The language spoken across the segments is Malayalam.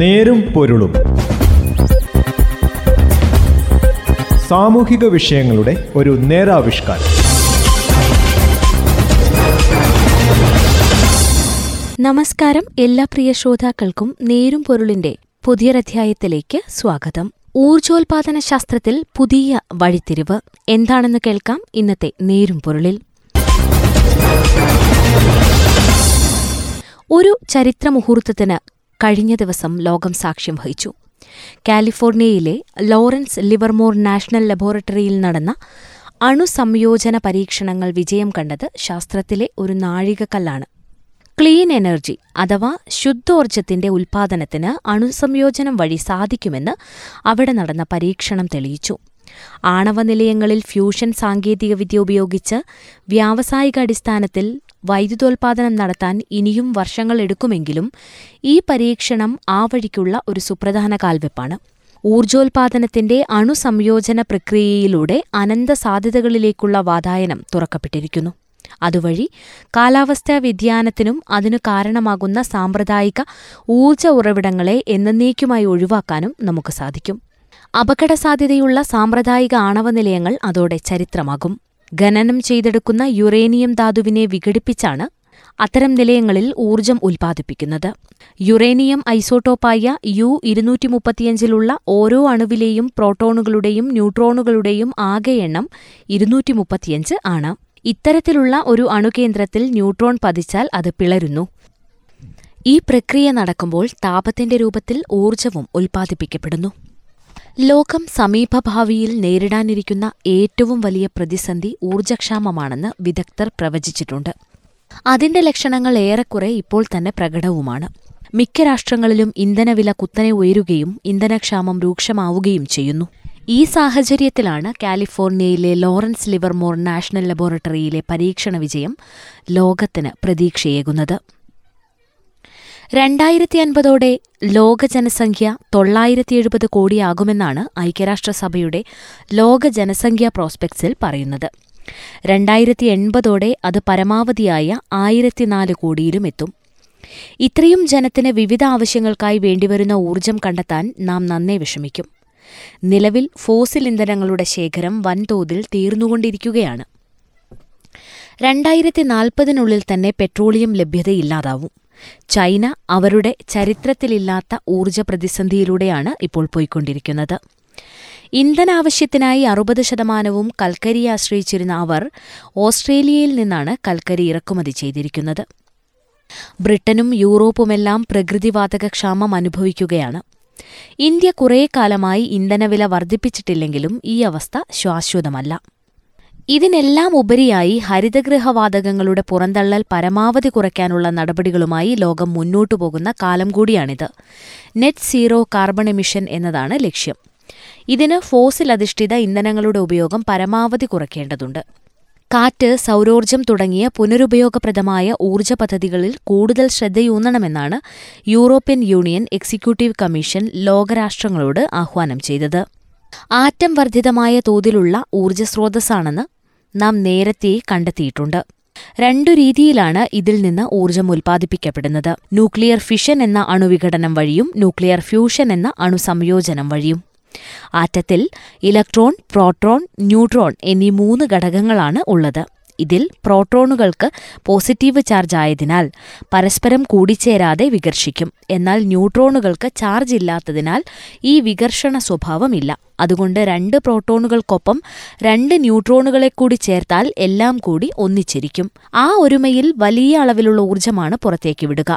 നേരും പൊരുളും. സാമൂഹിക വിഷയങ്ങളുടെ ഒരു നേരാവിഷ്കാരം. നമസ്കാരം എല്ലാ പ്രിയ ശ്രോതാക്കൾക്കും നേരും പൊരുളിന്റെ പുതിയൊരധ്യായത്തിലേക്ക് സ്വാഗതം. ഊർജോൽപാദന ശാസ്ത്രത്തിൽ പുതിയ വഴിത്തിരിവ് എന്താണെന്ന് കേൾക്കാം ഇന്നത്തെ നേരും പൊരുളിൽ. ഒരു ചരിത്ര മുഹൂർത്തത്തിന് കഴിഞ്ഞ ദിവസം ലോകം സാക്ഷ്യം വഹിച്ചു. കാലിഫോർണിയയിലെ ലോറൻസ് ലിവർമോർ നാഷണൽ ലബോറട്ടറിയിൽ നടന്ന അണുസംയോജന പരീക്ഷണങ്ങൾ വിജയം കണ്ടത് ശാസ്ത്രത്തിലെ ഒരു നാഴികക്കല്ലാണ്. ക്ലീൻ എനർജി അഥവാ ശുദ്ധോർജത്തിന്റെ ഉൽപാദനത്തിന് അണുസംയോജനം വഴി സാധിക്കുമെന്ന് അവിടെ നടന്ന പരീക്ഷണം തെളിയിച്ചു. ആണവ നിലയങ്ങളിൽ ഫ്യൂഷൻ സാങ്കേതികവിദ്യ ഉപയോഗിച്ച് വ്യാവസായിക അടിസ്ഥാനത്തിൽ വൈദ്യുതോൽപാദനം നടത്താൻ ഇനിയും വർഷങ്ങൾ എടുക്കുമെങ്കിലും ഈ പരീക്ഷണം ആ വഴിക്കുള്ള ഒരു സുപ്രധാന കാൽവെപ്പാണ്. ഊർജോൽപാദനത്തിന്റെ അണുസംയോജന പ്രക്രിയയിലൂടെ അനന്ത സാധ്യതകളിലേക്കുള്ള വാതായനം തുറക്കപ്പെട്ടിരിക്കുന്നു. അതുവഴി കാലാവസ്ഥാ വ്യതിയാനത്തിനും അതിനു കാരണമാകുന്ന സാമ്പ്രദായിക ഊർജ ഉറവിടങ്ങളെ എന്നേക്കുമായി ഒഴിവാക്കാനും നമുക്ക് സാധിക്കും. അപകടസാധ്യതയുള്ള സാമ്പ്രദായിക ആണവ നിലയങ്ങൾ അതോടെ ചരിത്രമാകും. ഖനനം ചെയ്തെടുക്കുന്ന യുറേനിയം ധാതുവിനെ വിഘടിപ്പിച്ചാണ് അത്തരം നിലയങ്ങളിൽ ഊർജം ഉൽപ്പാദിപ്പിക്കുന്നത്. യുറേനിയം ഐസോട്ടോപ്പായ യു ഇരുന്നൂറ്റി മുപ്പത്തിയഞ്ചിലുള്ള ഓരോ അണുവിലെയും പ്രോട്ടോണുകളുടെയും ന്യൂട്രോണുകളുടെയും ആകെ എണ്ണം ഇരുന്നൂറ്റി മുപ്പത്തിയഞ്ച് ആണ്. ഇത്തരത്തിലുള്ള ഒരു അണുകേന്ദ്രത്തിൽ ന്യൂട്രോൺ പതിച്ചാൽ അത് പിളരുന്നു. ഈ പ്രക്രിയ നടക്കുമ്പോൾ താപത്തിന്റെ രൂപത്തിൽ ഊർജവും ഉൽപ്പാദിപ്പിക്കപ്പെടുന്നു. ലോകം സമീപഭാവിയിൽ നേരിടാനിരിക്കുന്ന ഏറ്റവും വലിയ പ്രതിസന്ധി ഊർജക്ഷാമമാണെന്ന് വിദഗ്ധർ പ്രവചിച്ചിട്ടുണ്ട്. അതിന്റെ ലക്ഷണങ്ങൾ ഏറെക്കുറെ ഇപ്പോൾ തന്നെ പ്രകടവുമാണ്. മിക്ക രാഷ്ട്രങ്ങളിലും ഇന്ധനവില കുത്തനെ ഉയരുകയും ഇന്ധനക്ഷാമം രൂക്ഷമാവുകയും ചെയ്യുന്നു. ഈ സാഹചര്യത്തിലാണ് കാലിഫോർണിയയിലെ ലോറൻസ് ലിവർമോർ നാഷണൽ ലബോറട്ടറിയിലെ പരീക്ഷണ വിജയം ലോകത്തിന് പ്രതീക്ഷയേകുന്നത്. രണ്ടായിരത്തി അൻപതോടെ ലോക ജനസംഖ്യ തൊള്ളായിരത്തി എഴുപത് കോടിയാകുമെന്നാണ് ഐക്യരാഷ്ട്രസഭയുടെ ലോക ജനസംഖ്യാ പ്രോസ്പെക്ട്സിൽ പറയുന്നത്. രണ്ടായിരത്തി എൺപതോടെ അത് പരമാവധിയായ ആയിരത്തിനാല് കോടിയിലും എത്തും ഇത്രയും ജനത്തിന് വിവിധ ആവശ്യങ്ങൾക്കായി വേണ്ടിവരുന്ന ഊർജം കണ്ടെത്താൻ നാം നന്നേ വിഷമിക്കും. നിലവിൽ ഫോസിൽ ഇന്ധനങ്ങളുടെ ശേഖരം വൻതോതിൽ തീർന്നുകൊണ്ടിരിക്കുകയാണ്. രണ്ടായിരത്തി നാൽപ്പതിനുള്ളിൽ തന്നെ പെട്രോളിയം ലഭ്യതയില്ലാതാവും. ചൈന അവരുടെ ചരിത്രത്തിലില്ലാത്ത ഊർജ പ്രതിസന്ധിയിലൂടെയാണ് ഇപ്പോൾ പോയിക്കൊണ്ടിരിക്കുന്നത്. ഇന്ധനാവശ്യത്തിനായി അറുപത് ശതമാനവും കൽക്കരിയെ ആശ്രയിച്ചിരുന്ന അവർ ഓസ്ട്രേലിയയിൽ നിന്നാണ് കൽക്കരി ഇറക്കുമതി ചെയ്തിരിക്കുന്നത്. ബ്രിട്ടനും യൂറോപ്പുമെല്ലാം പ്രകൃതിവാതക ക്ഷാമം അനുഭവിക്കുകയാണ്. ഇന്ത്യ കുറേ കാലമായി ഇന്ധനവില വർദ്ധിപ്പിച്ചിട്ടില്ലെങ്കിലും ഈ അവസ്ഥ ശാശ്വതമല്ല. ഇതിനെല്ലാം ഉപരിയായി ഹരിതഗൃഹവാതകങ്ങളുടെ പുറന്തള്ളൽ പരമാവധി കുറയ്ക്കാനുള്ള നടപടികളുമായി ലോകം മുന്നോട്ടു പോകുന്ന കാലം കൂടിയാണിത്. നെറ്റ് സീറോ കാർബൺ എമിഷൻ എന്നതാണ് ലക്ഷ്യം. ഇതിന് ഫോസിൽ അധിഷ്ഠിത ഇന്ധനങ്ങളുടെ ഉപയോഗം പരമാവധി കുറയ്ക്കേണ്ടതുണ്ട്. കാറ്റ് സൗരോർജം തുടങ്ങിയ പുനരുപയോഗപ്രദമായ ഊർജ പദ്ധതികളിൽ കൂടുതൽ ശ്രദ്ധയൂന്നണമെന്നാണ് യൂറോപ്യൻ യൂണിയൻ എക്സിക്യൂട്ടീവ് കമ്മീഷൻ ലോകരാഷ്ട്രങ്ങളോട് ആഹ്വാനം ചെയ്തത്. ആറ്റം വർദ്ധിതമായ തോതിലുള്ള ഊർജസ്രോതസ്സാണെന്ന് നാം നേരത്തെ കണ്ടെത്തിയിട്ടുണ്ട്. രണ്ടു രീതിയിലാണ് ഇതിൽ നിന്ന് ഊർജം ഉൽപ്പാദിപ്പിക്കപ്പെടുന്നത്. ന്യൂക്ലിയർ ഫിഷൻ എന്ന അണുവിഘടനം വഴിയും ന്യൂക്ലിയർ ഫ്യൂഷൻ എന്ന അണുസംയോജനം വഴിയും. ആറ്റത്തിൽ ഇലക്ട്രോൺ പ്രോട്രോൺ ന്യൂട്രോൺ എന്നീ മൂന്ന് ഘടകങ്ങളാണ് ഉള്ളത്. ഇതിൽ പ്രോട്രോണുകൾക്ക് പോസിറ്റീവ് ചാർജ് ആയതിനാൽ പരസ്പരം കൂടിച്ചേരാതെ വികർഷിക്കും. എന്നാൽ ന്യൂട്രോണുകൾക്ക് ചാർജ് ഇല്ലാത്തതിനാൽ ഈ വികർഷണ സ്വഭാവമില്ല. അതുകൊണ്ട് രണ്ട് പ്രോട്ടോണുകൾക്കൊപ്പം രണ്ട് ന്യൂട്രോണുകളെ കൂടി ചേർത്താൽ എല്ലാം കൂടി ഒന്നിച്ചിരിക്കും. ആ ഒരുമയിൽ വലിയ അളവിലുള്ള ഊർജമാണ് പുറത്തേക്ക് വിടുക.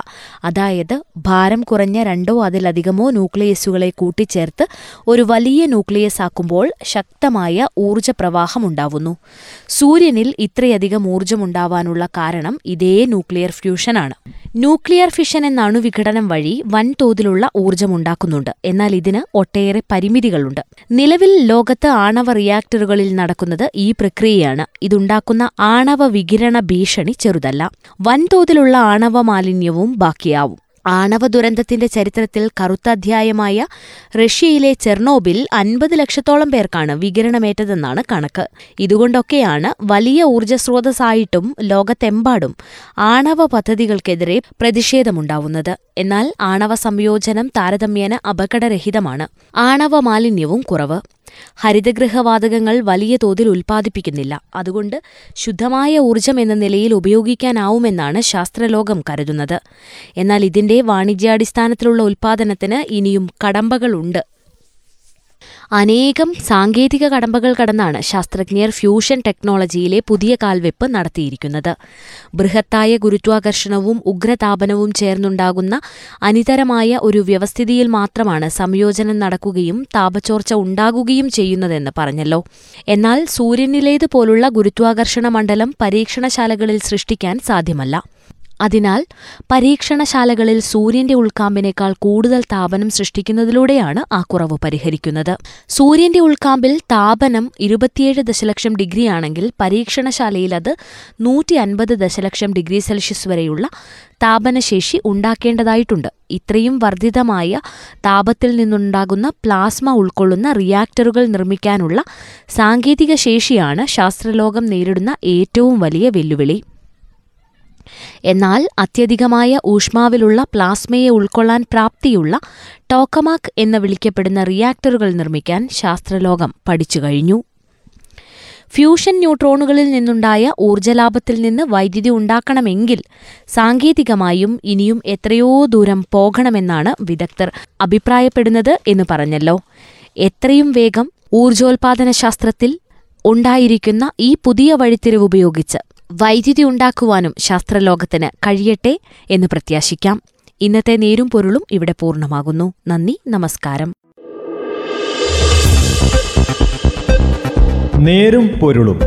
അതായത് ഭാരം കുറഞ്ഞ രണ്ടോ അതിലധികമോ ന്യൂക്ലിയസുകളെ കൂട്ടിച്ചേർത്ത് ഒരു വലിയ ന്യൂക്ലിയസ് ആക്കുമ്പോൾ ശക്തമായ ഊർജപ്രവാഹമുണ്ടാവുന്നു സൂര്യനിൽ ഇത്രയധികം ഊർജമുണ്ടാവാനുള്ള കാരണം ഇതേ ന്യൂക്ലിയർ ഫ്യൂഷനാണ്. ന്യൂക്ലിയർ ഫിഷൻ എന്ന അണുവിഘടനം വഴി വൻതോതിലുള്ള ഊർജമുണ്ടാക്കുന്നുണ്ട്. എന്നാൽ ഇതിന് ഒട്ടേറെ പരിമിതികളുണ്ട്. നിലവിൽ ലോകത്ത് ആണവ റിയാക്ടറുകളിൽ നടക്കുന്നത് ഈ പ്രക്രിയയാണ്. ഇതുണ്ടാക്കുന്ന ആണവ വികിരണ ഭീഷണി ചെറുതല്ല. വൻതോതിലുള്ള ആണവ മാലിന്യവും ബാക്കിയാവും. ആണവ ദുരന്തത്തിന്റെ ചരിത്രത്തിൽ കറുത്ത അധ്യായമായ റഷ്യയിലെ ചെർണോബിൽ അൻപത് ലക്ഷത്തോളം പേർക്കാണ് വികിരണമേറ്റതെന്നാണ് കണക്ക്. ഇതുകൊണ്ടൊക്കെയാണ് വലിയ ഊർജസ്രോതസ്സായിട്ടും ലോകത്തെമ്പാടും ആണവ പദ്ധതികൾക്കെതിരെ പ്രതിഷേധമുണ്ടാവുന്നത്. എന്നാൽ ആണവ സംയോജനം താരതമ്യേന അപകടരഹിതമാണ്. ആണവ മാലിന്യവും കുറവ്. ഹരിതഗൃഹവാതകങ്ങൾ വലിയ തോതിൽ ഉൽപ്പാദിപ്പിക്കുന്നില്ല. അതുകൊണ്ട് ശുദ്ധമായ ഊർജം എന്ന നിലയിൽ ഉപയോഗിക്കാനാവുമെന്നാണ് ശാസ്ത്രലോകം കരുതുന്നത്. എന്നാൽ ഇതിന്റെ വാണിജ്യാടിസ്ഥാനത്തിലുള്ള ഉൽപ്പാദനത്തിന് ഇനിയും കടമ്പകളുണ്ട്. അനേകം സാങ്കേതിക കടമ്പകൾ കടന്നാണ് ശാസ്ത്രജ്ഞർ ഫ്യൂഷൻ ടെക്നോളജിയിലെ പുതിയ കാൽവെപ്പ് നടത്തിയിരിക്കുന്നത്. ബൃഹത്തായ ഗുരുത്വാകർഷണവും ഉഗ്രതാപനവും ചേർന്നുണ്ടാകുന്ന അനിതരമായ ഒരു വ്യവസ്ഥിതിയിൽ മാത്രമാണ് സംയോജനം നടക്കുകയും താപചോർച്ച ഉണ്ടാകുകയും ചെയ്യുന്നതെന്ന് പറഞ്ഞല്ലോ. എന്നാൽ സൂര്യനിലേതുപോലുള്ള ഗുരുത്വാകർഷണ മണ്ഡലം പരീക്ഷണശാലകളിൽ സൃഷ്ടിക്കാൻ സാധ്യമല്ല. അതിനാൽ പരീക്ഷണശാലകളിൽ സൂര്യന്റെ ഉൾക്കാമ്പിനേക്കാൾ കൂടുതൽ താപനം സൃഷ്ടിക്കുന്നതിലൂടെയാണ് ആ കുറവ് പരിഹരിക്കുന്നത്. സൂര്യന്റെ ഉൾക്കാമ്പിൽ താപനം ഇരുപത്തിയേഴ് ദശലക്ഷം ഡിഗ്രിയാണെങ്കിൽ പരീക്ഷണശാലയിൽ അത് നൂറ്റി അൻപത് ദശലക്ഷം ഡിഗ്രി സെൽഷ്യസ് വരെയുള്ള താപനശേഷി ഉണ്ടാക്കേണ്ടതായിട്ടുണ്ട്. ഇത്രയും വർദ്ധിതമായ താപത്തിൽ നിന്നുണ്ടാകുന്ന പ്ലാസ്മ ഉൾക്കൊള്ളുന്ന റിയാക്ടറുകൾ നിർമ്മിക്കാനുള്ള സാങ്കേതിക ശേഷിയാണ് ശാസ്ത്രലോകം നേരിടുന്ന ഏറ്റവും വലിയ വെല്ലുവിളി. എന്നാൽ അത്യധികമായ ഊഷ്മാവിലുള്ള പ്ലാസ്മയെ ഉൾക്കൊള്ളാൻ പ്രാപ്തിയുള്ള ടോക്കമാക് എന്ന് വിളിക്കപ്പെടുന്ന റിയാക്ടറുകൾ നിർമ്മിക്കാൻ ശാസ്ത്രലോകം പഠിച്ചു കഴിഞ്ഞു. ഫ്യൂഷൻ ന്യൂട്രോണുകളിൽ നിന്നുണ്ടായ ഊർജലാഭത്തിൽ നിന്ന് വൈദ്യുതി ഉണ്ടാക്കണമെങ്കിൽ സാങ്കേതികമായും ഇനിയും എത്രയോ ദൂരം പോകണമെന്നാണ് വിദഗ്ധർ അഭിപ്രായപ്പെടുന്നത് എന്ന് പറഞ്ഞല്ലോ. എത്രയും വേഗം ഊർജോൽപാദന ശാസ്ത്രത്തിൽ ഉണ്ടായിരിക്കുന്ന ഈ പുതിയ വഴിത്തിരിവ് ഉപയോഗിച്ച് വൈദ്യുതി ഉണ്ടാക്കുവാനും ശാസ്ത്രലോകത്തിന് കഴിയട്ടെ എന്ന് പ്രത്യാശിക്കാം. ഇന്നത്തെ നേരും പൊരുളും ഇവിടെ പൂർണമാകുന്നു. നന്ദി നമസ്കാരം. നേരും പൊരുളും.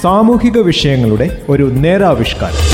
സാമൂഹിക വിഷയങ്ങളുടെ ഒരു നേരാവിഷ്കാരം.